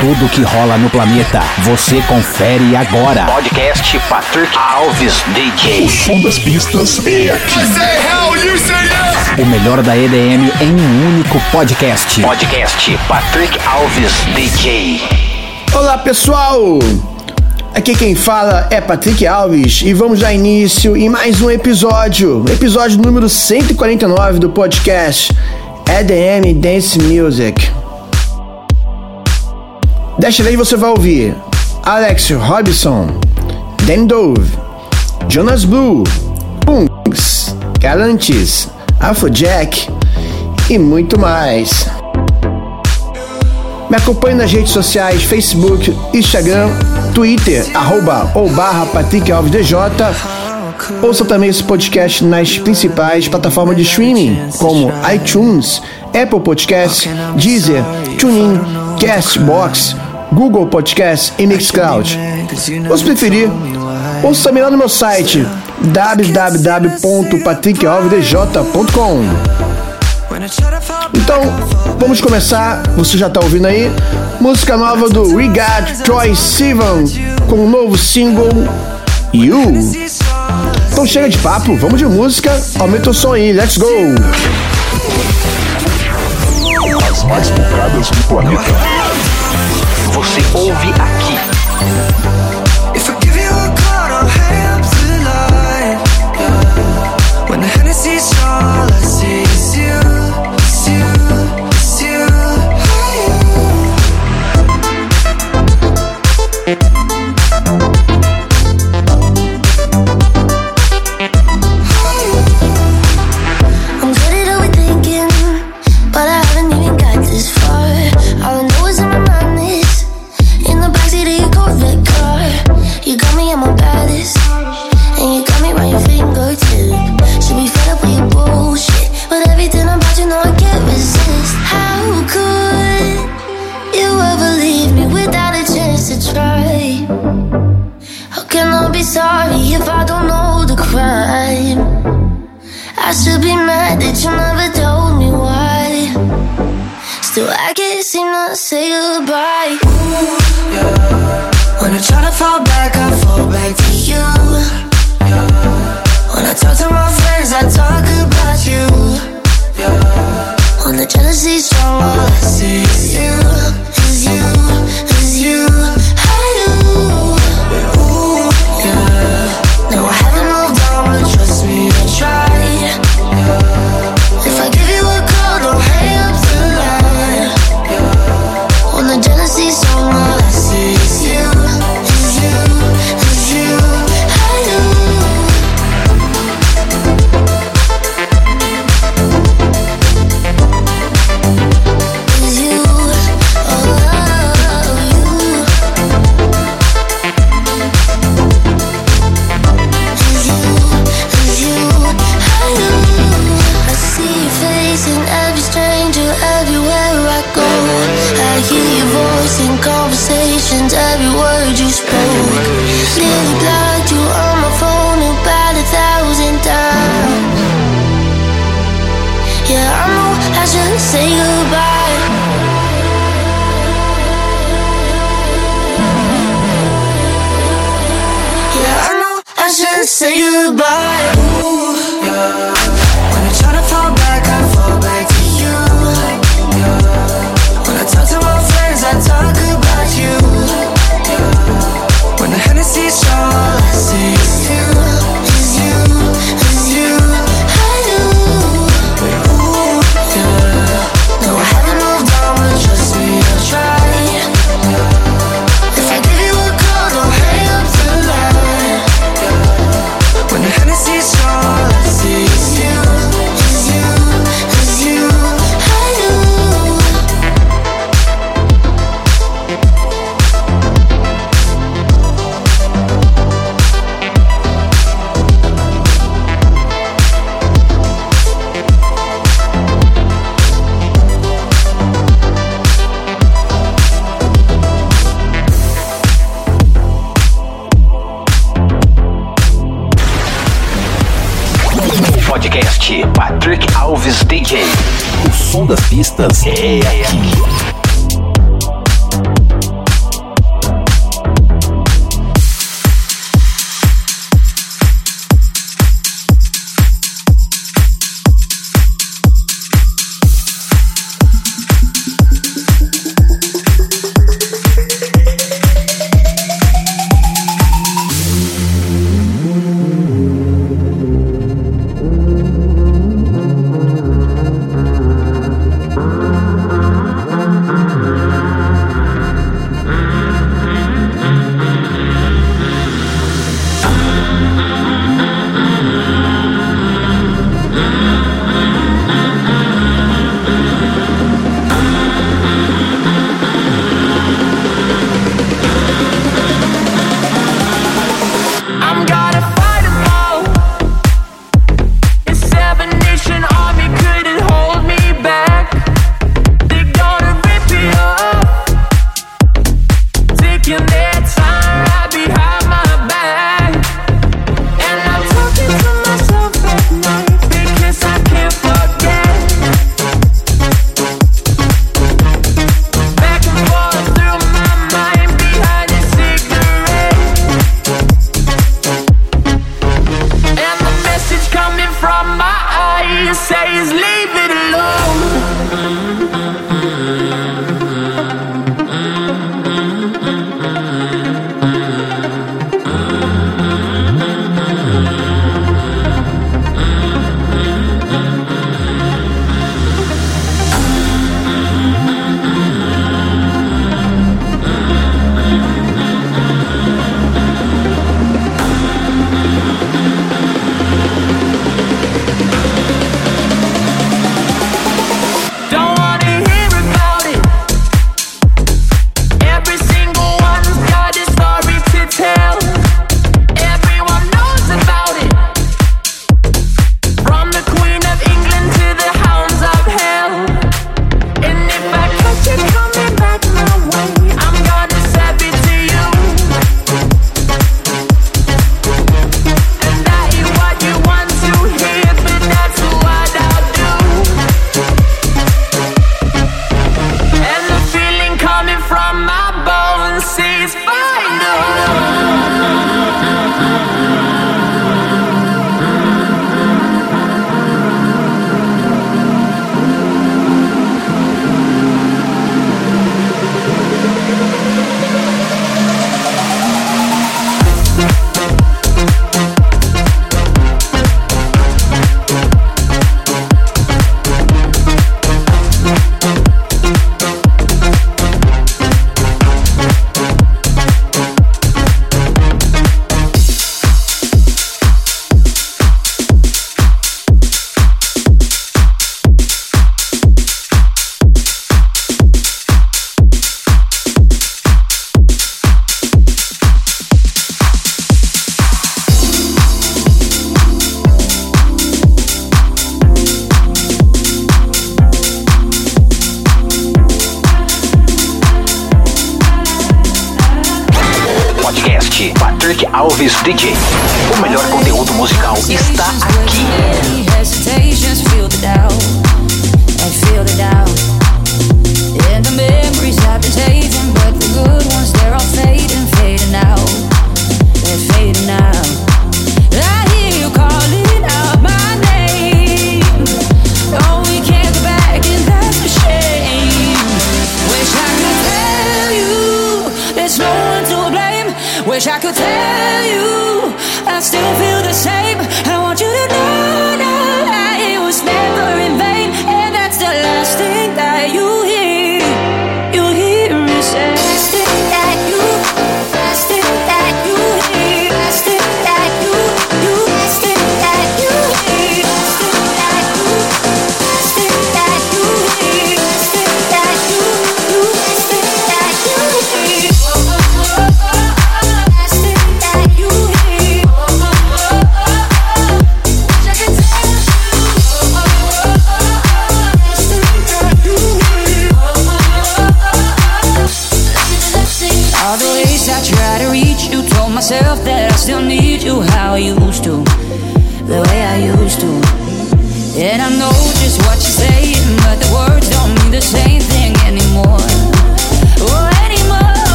Tudo que rola no planeta, você confere agora. Podcast Patrick Alves DJ. Som das pistas é aqui. Say yeah! O melhor da EDM em um único podcast. Podcast Patrick Alves DJ. Olá pessoal! Aqui quem fala é Patrick Alves e vamos dar início em mais um episódio, episódio número 149 do podcast EDM Dance Music. Desta vez você vai ouvir Alex Robinson, Dan Dove, Jonas Blue, Punks, Galantis, Afrojack e muito mais. Me acompanhe nas redes sociais, Facebook, Instagram, Twitter, arroba ou barra Patrick Alves DJ. Ouça também esse podcast nas principais plataformas de streaming, como iTunes, Apple Podcasts, Deezer, TuneIn, Castbox, Google Podcasts e Mixcloud. Ou se preferir, ouça também lá no meu site www.patrickalvesdj.com então, vamos começar. Você já tá ouvindo aí? Música nova do Regard Troy Sivan com o um novo single You. Então chega de papo, vamos de música. Aumenta o som aí, let's go! Mais tocadas do planeta. Você ouve aqui.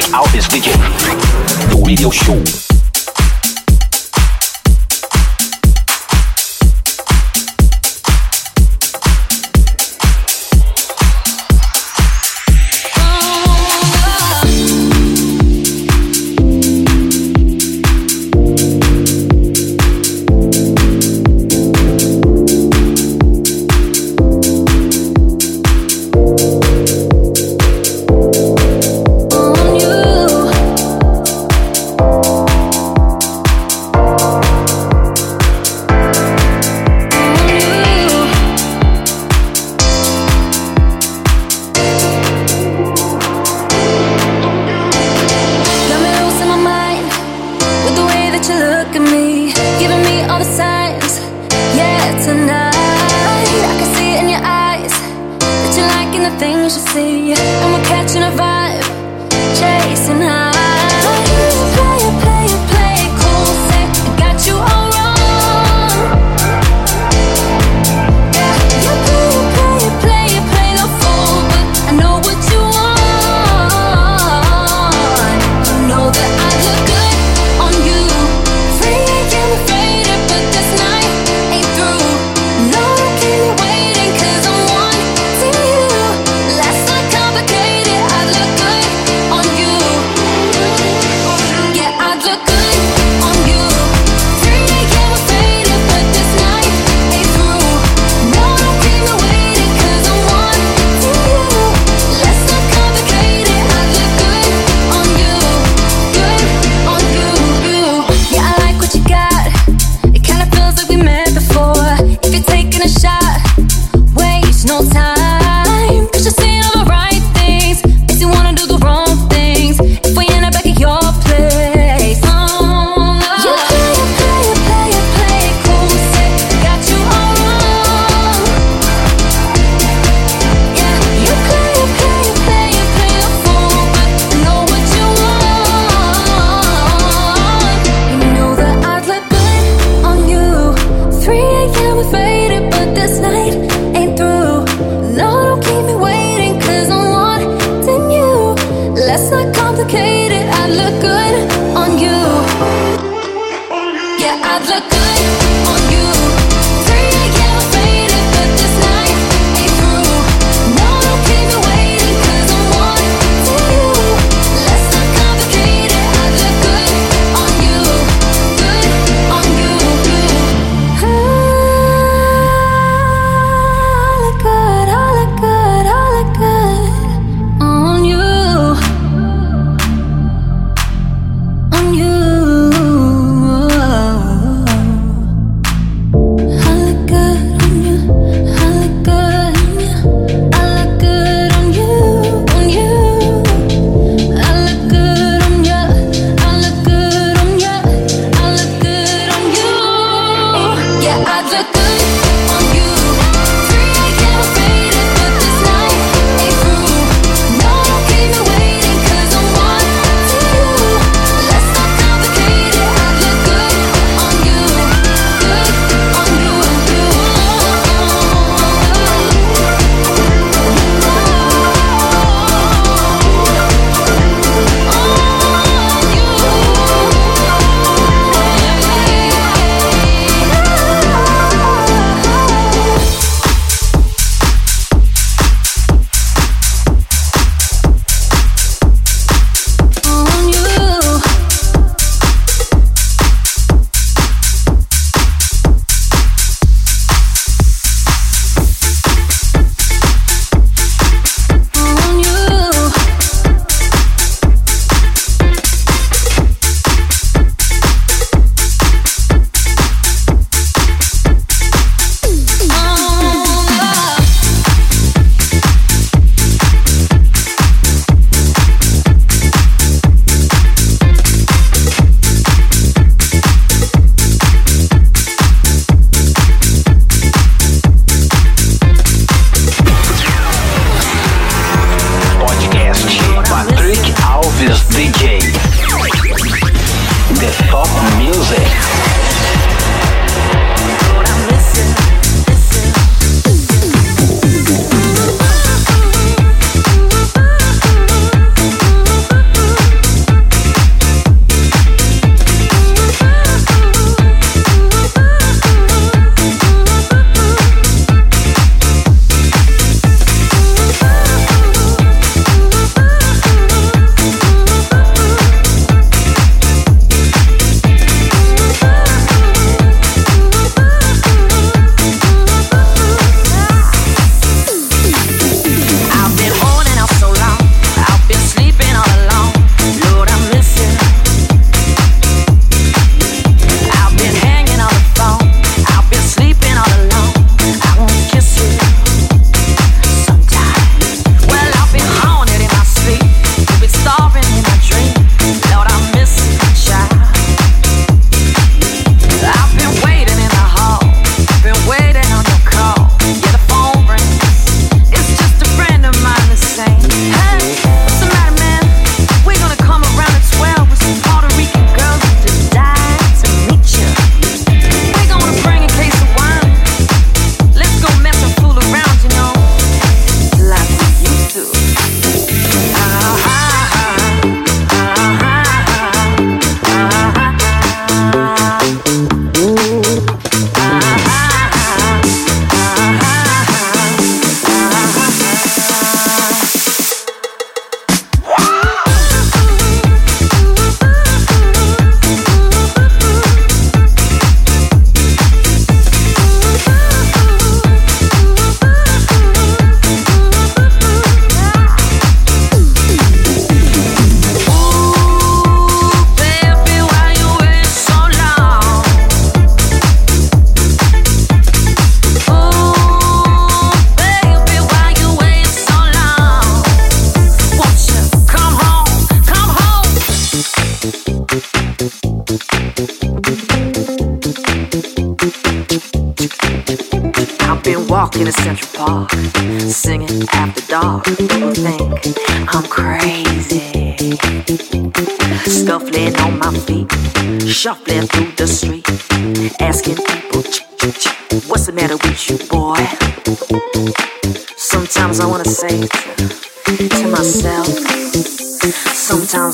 Patrick Alves DJ. The Radio Show.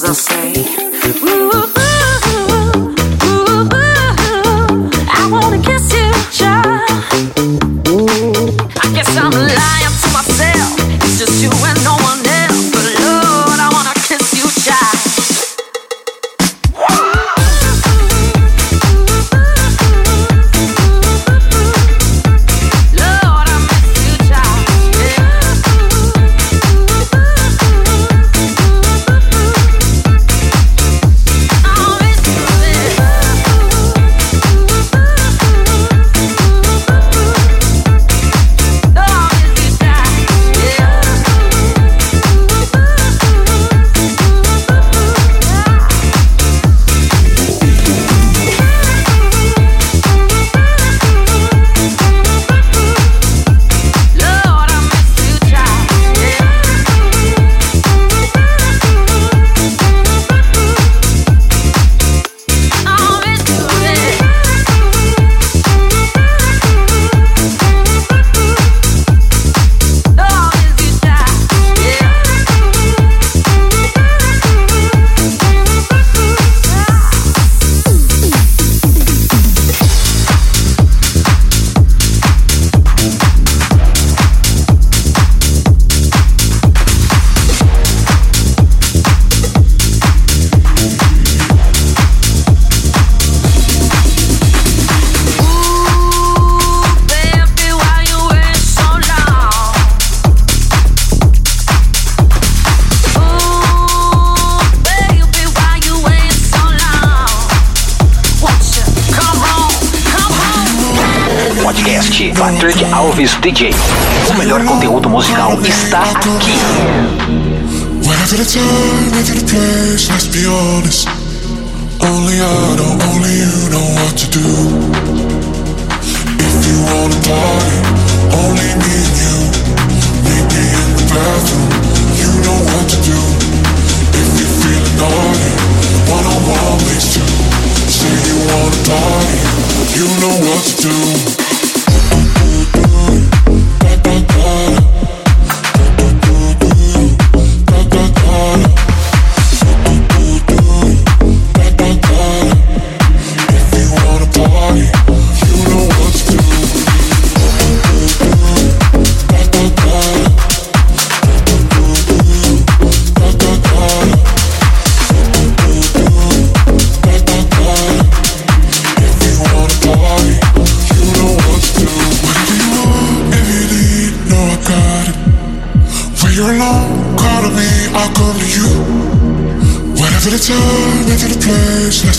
I'll say. Ooh. Elvis DJ. O melhor conteúdo musical está aqui. Whenever the time, every place, let's be honest. Only I know, only you know what to do. If you wanna party, only me and you. Meet me in the bathroom, you know what to do. If you're feeling naughty, one on one leads to. Say you wanna party, you know what to do. da da da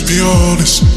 be honest.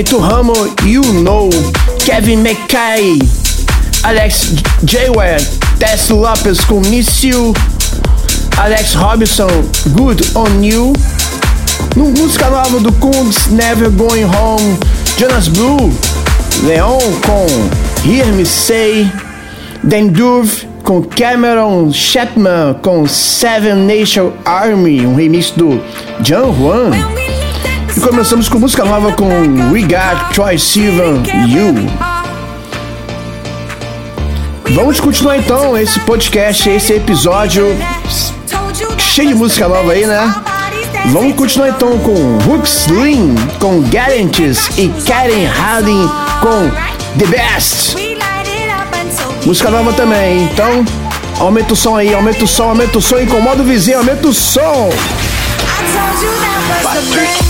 Também Turramo You Know, Kevin McKay, Alex J. Tess Lopes com Miss You, Alex Robinson, Good On You, no música nova do Kungs, Never Going Home, Jonas Blue, Leon com Hear Me Say, Dan Durf com Cameron Chapman com Seven Nation Army, um remix do John Juan. E começamos com música nova com We Got Troy Sivan, You. Vamos continuar então esse podcast, esse episódio cheio de música nova aí, né? Vamos continuar então com Hooks Lynn com Guarantees e Karen Harding com The Best. Música nova também, então aumenta o som aí, aumenta o som, aumenta o som, incomoda o vizinho, aumenta o som. Patrick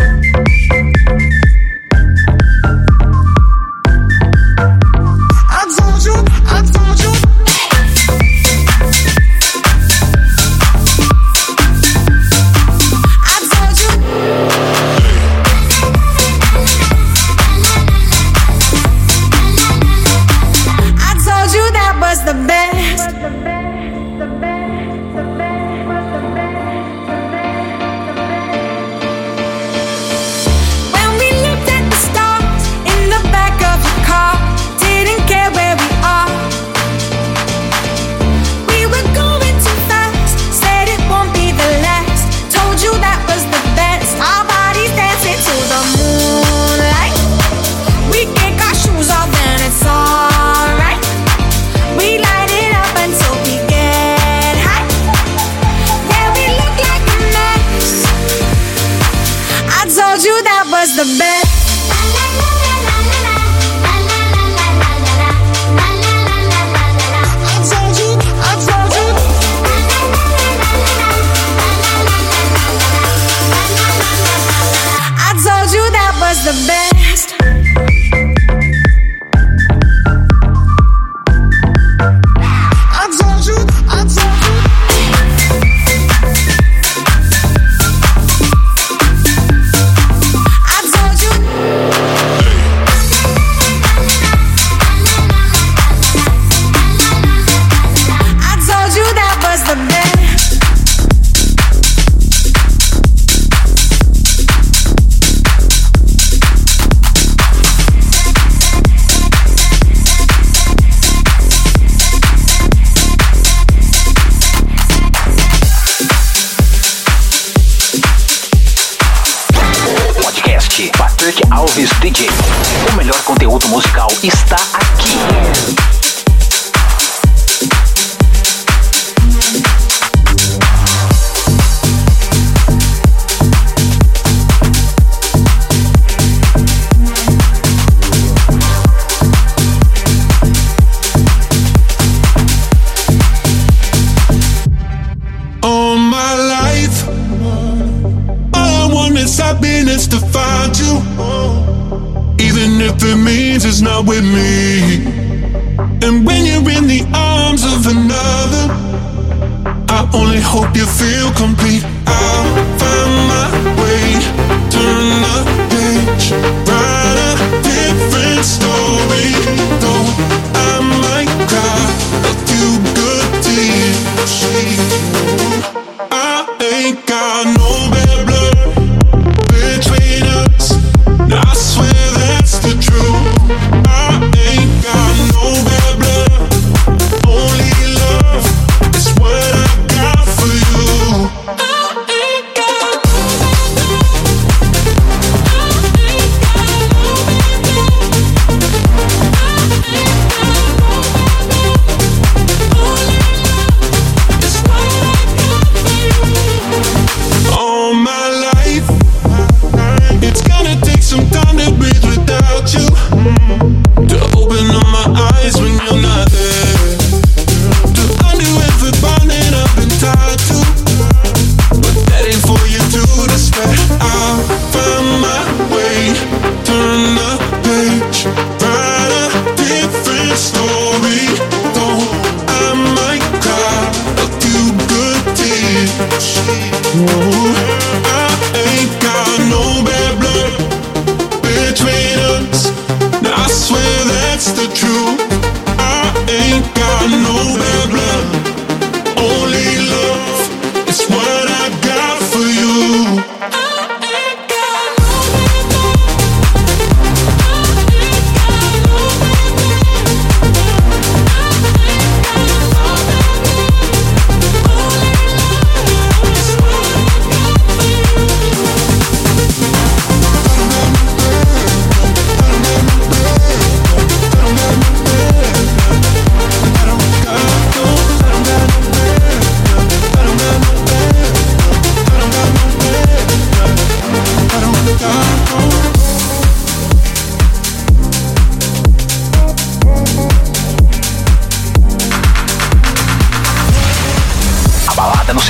told you that was the best.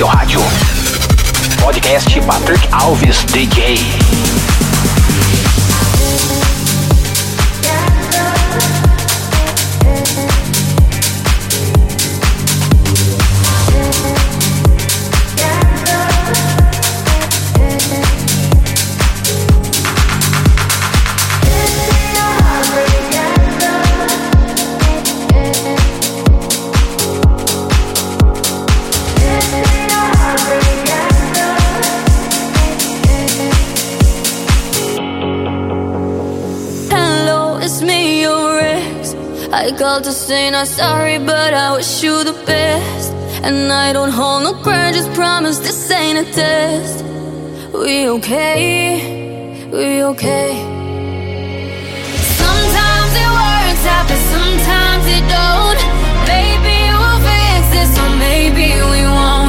seu rádio. Podcast Patrick Alves DJ. call to say not sorry, but I wish you the best. And I don't hold no grudges, promise this ain't a test. We okay, we okay. Sometimes it works out, but sometimes it don't. Maybe we'll fix this, or maybe we won't.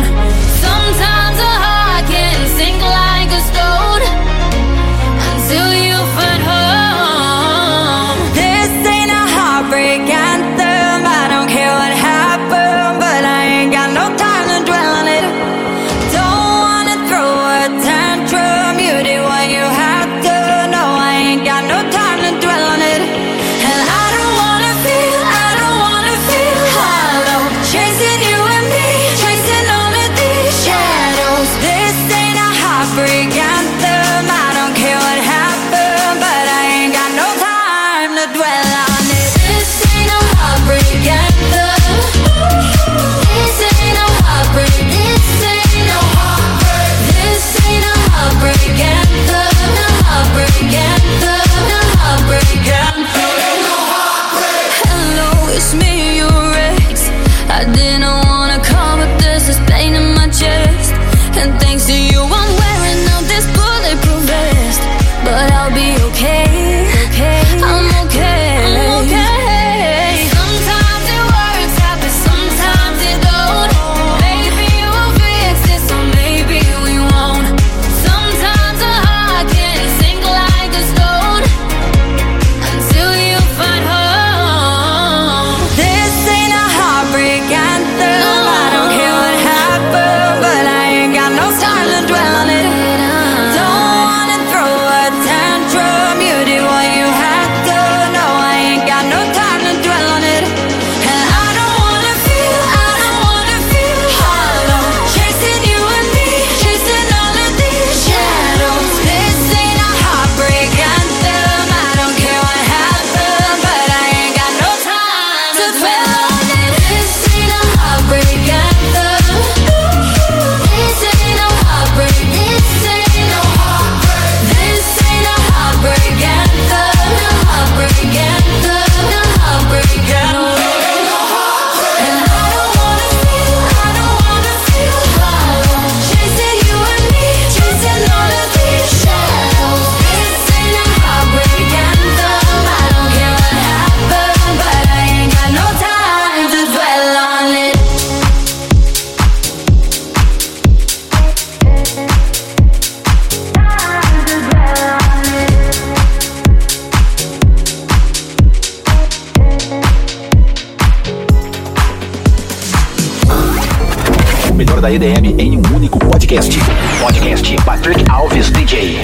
da EDM em um único podcast. Podcast Patrick Alves DJ.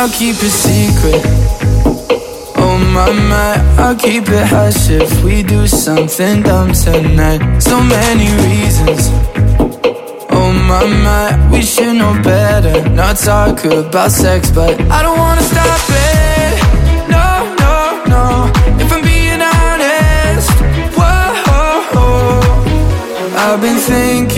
I'll keep it secret. Oh my my, I'll keep it hush if we do something dumb tonight. So many reasons. Oh my my, we should know better. Not talk about sex, but I don't wanna stop it. No, no, no. If I'm being honest, whoa. I've been thinking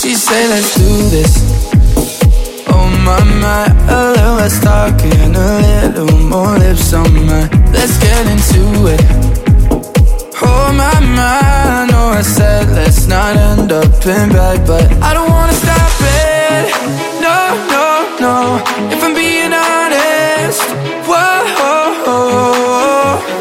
She say let's do this. Oh my my, a little less talking, a little more lips on my. Let's get into it. Oh my my, I know I said let's not end up in bed, but I don't wanna stop it. No, no, no. If I'm being honest.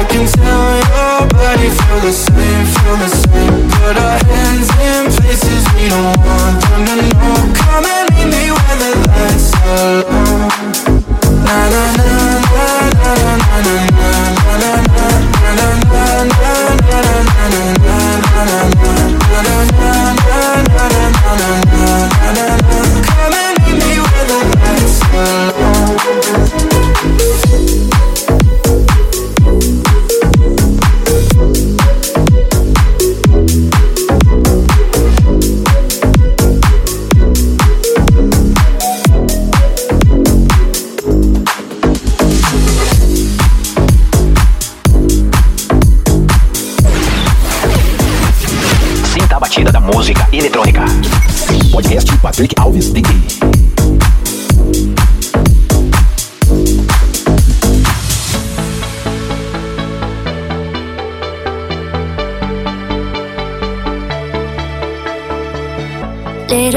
I can tell your body feel the same, feel the same. Put our hands in places we don't want them to know. Come and meet me where the lights are low. Na na na na na na na na na na na na na na na na Come and meet me where the lights are low.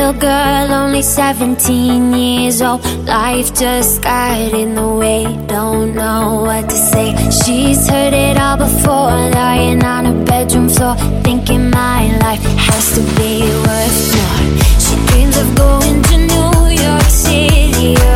Little girl, only 17 years old. Life just got in the way, don't know what to say. She's heard it all before, lying on her bedroom floor, thinking my life has to be worth more. She dreams of going to New York City.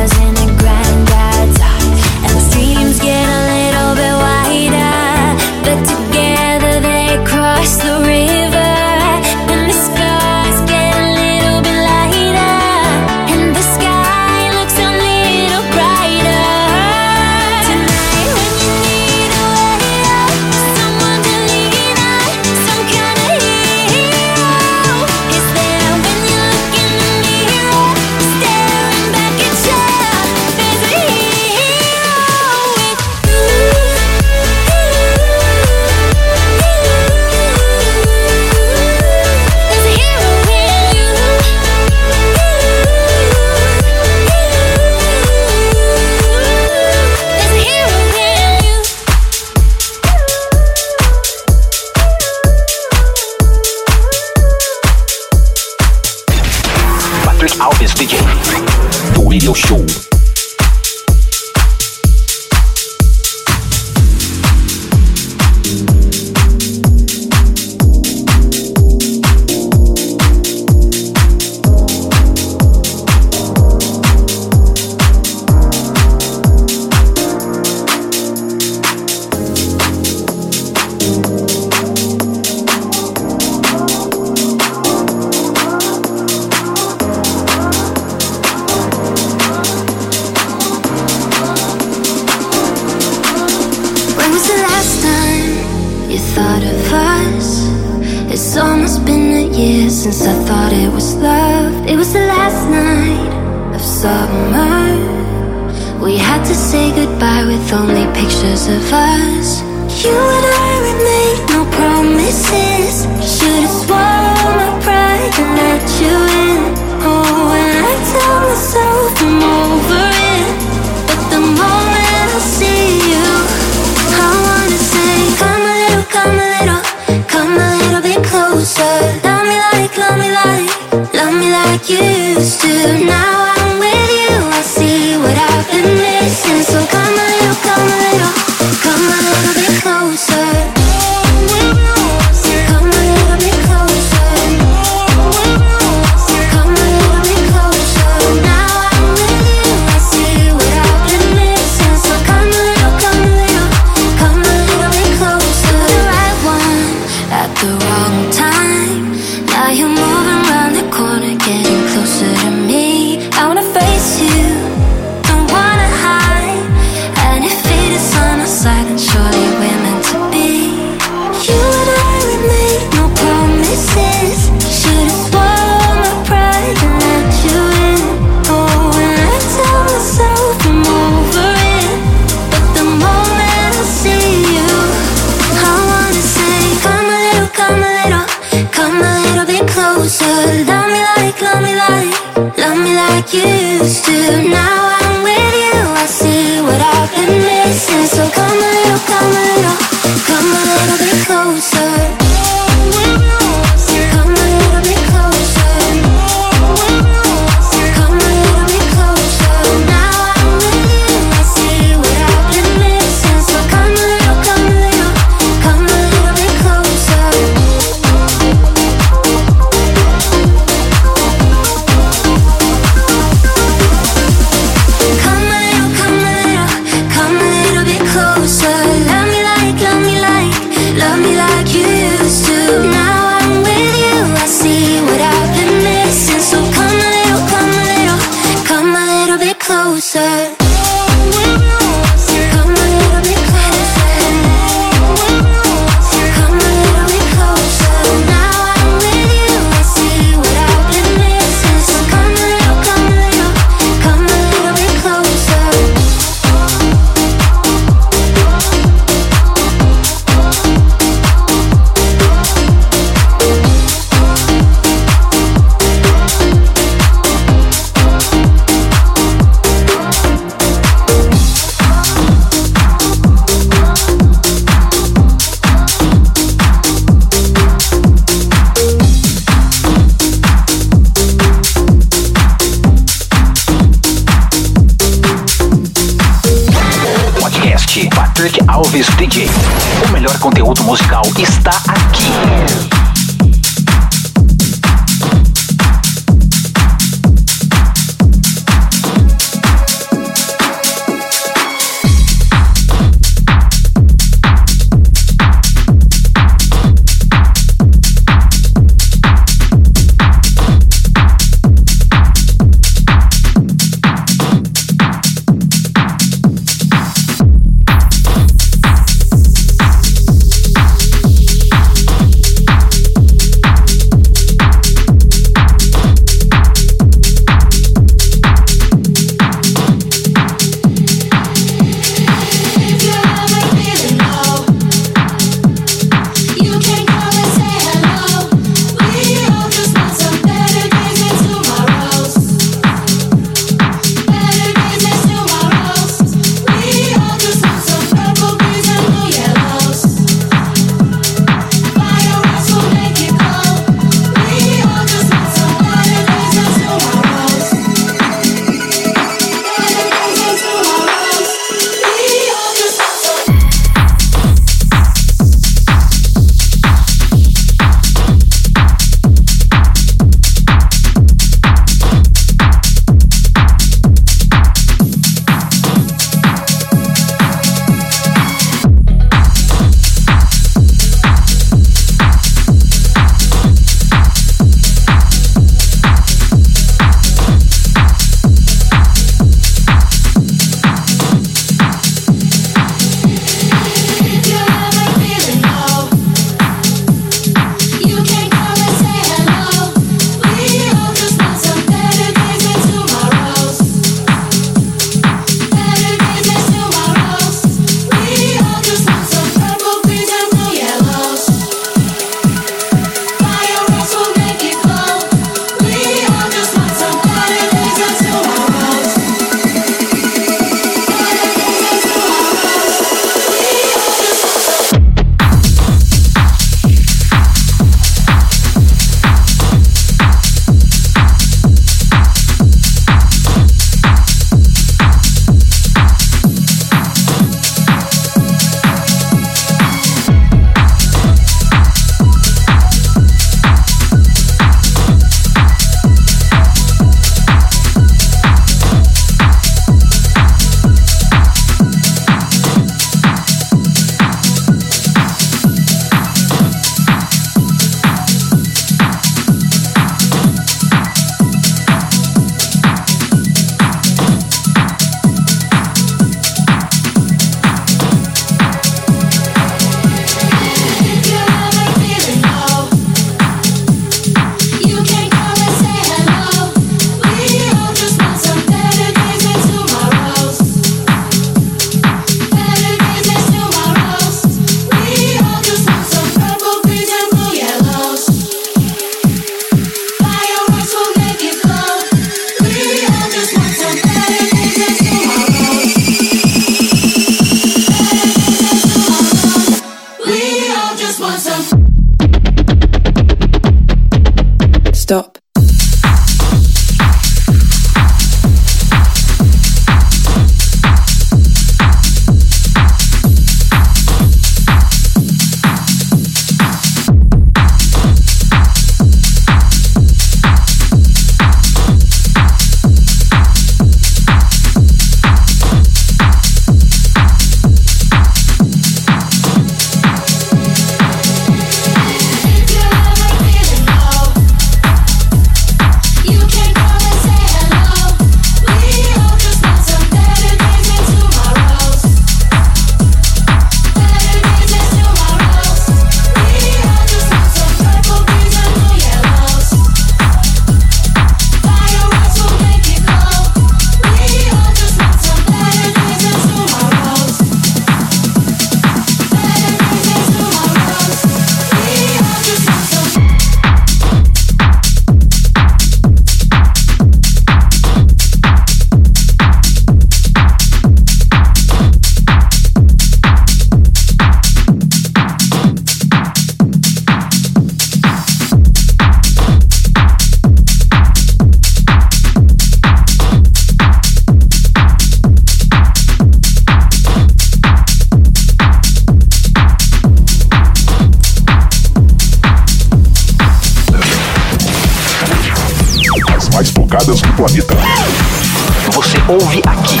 Aqui.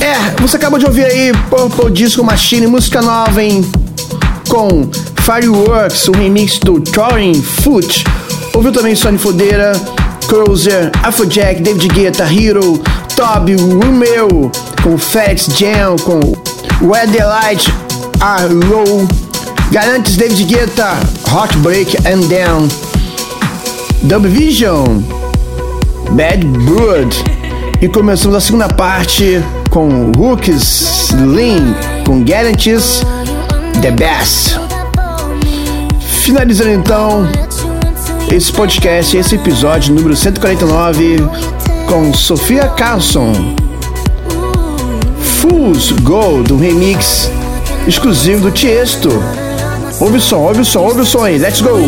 É, você acabou de ouvir aí Purple Disco Machine, música nova, hein? Com Fireworks, o remix do Touring Foot. Ouviu também Sony Fodeira, Cruiser, Afrojack, David Guetta, Hero, Toby, Romeo, com Fats Jam, com Where the Lights Are Low, Garantes David Guetta, Heartbreak and Down, Dub Vision, Bad Blood. E começamos a segunda parte com Hooks Lean, com Guarantees The Best. Finalizando então esse podcast, esse episódio número 149 com Sofia Carlson. Fool's Gold, um remix exclusivo do Tiesto. Ouve o som, ouve o som, ouve o som aí, let's go!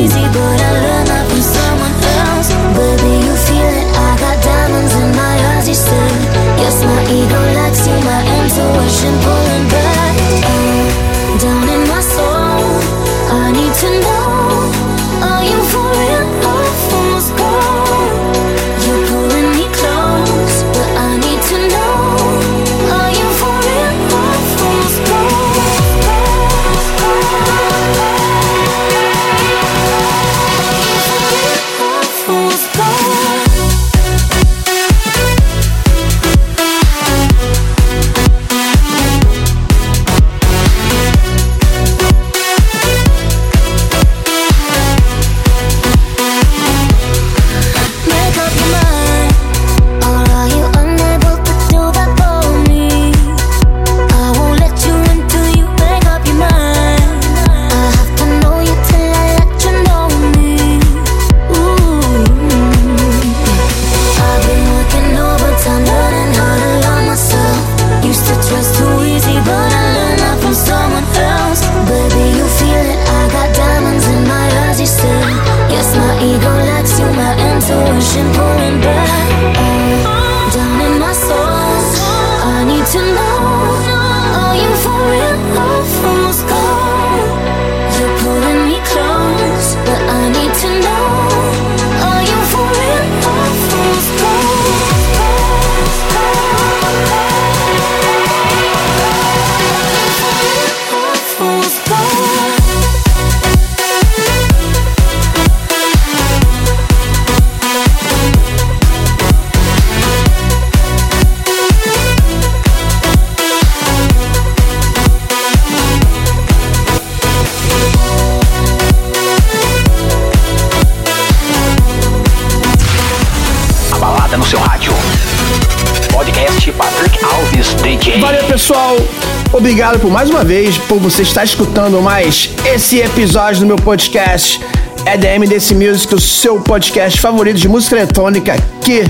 Obrigado por mais uma vez por você estar escutando mais esse episódio do meu podcast EDM Desse Music, o seu podcast favorito de música eletrônica aqui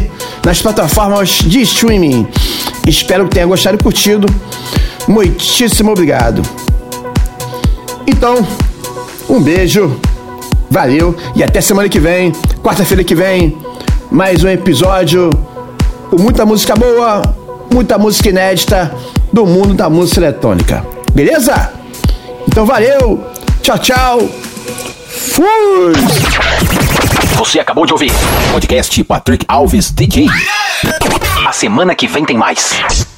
nas plataformas de streaming. Espero que tenha gostado e curtido. Muitíssimo obrigado. Então, um beijo, valeu e até semana que vem, quarta-feira que vem, mais um episódio com muita música boa, muita música inédita do mundo da música eletrônica. Beleza? Então valeu, tchau, tchau. Fui! Você acabou de ouvir. Podcast Patrick Alves DJ. A semana que vem tem mais.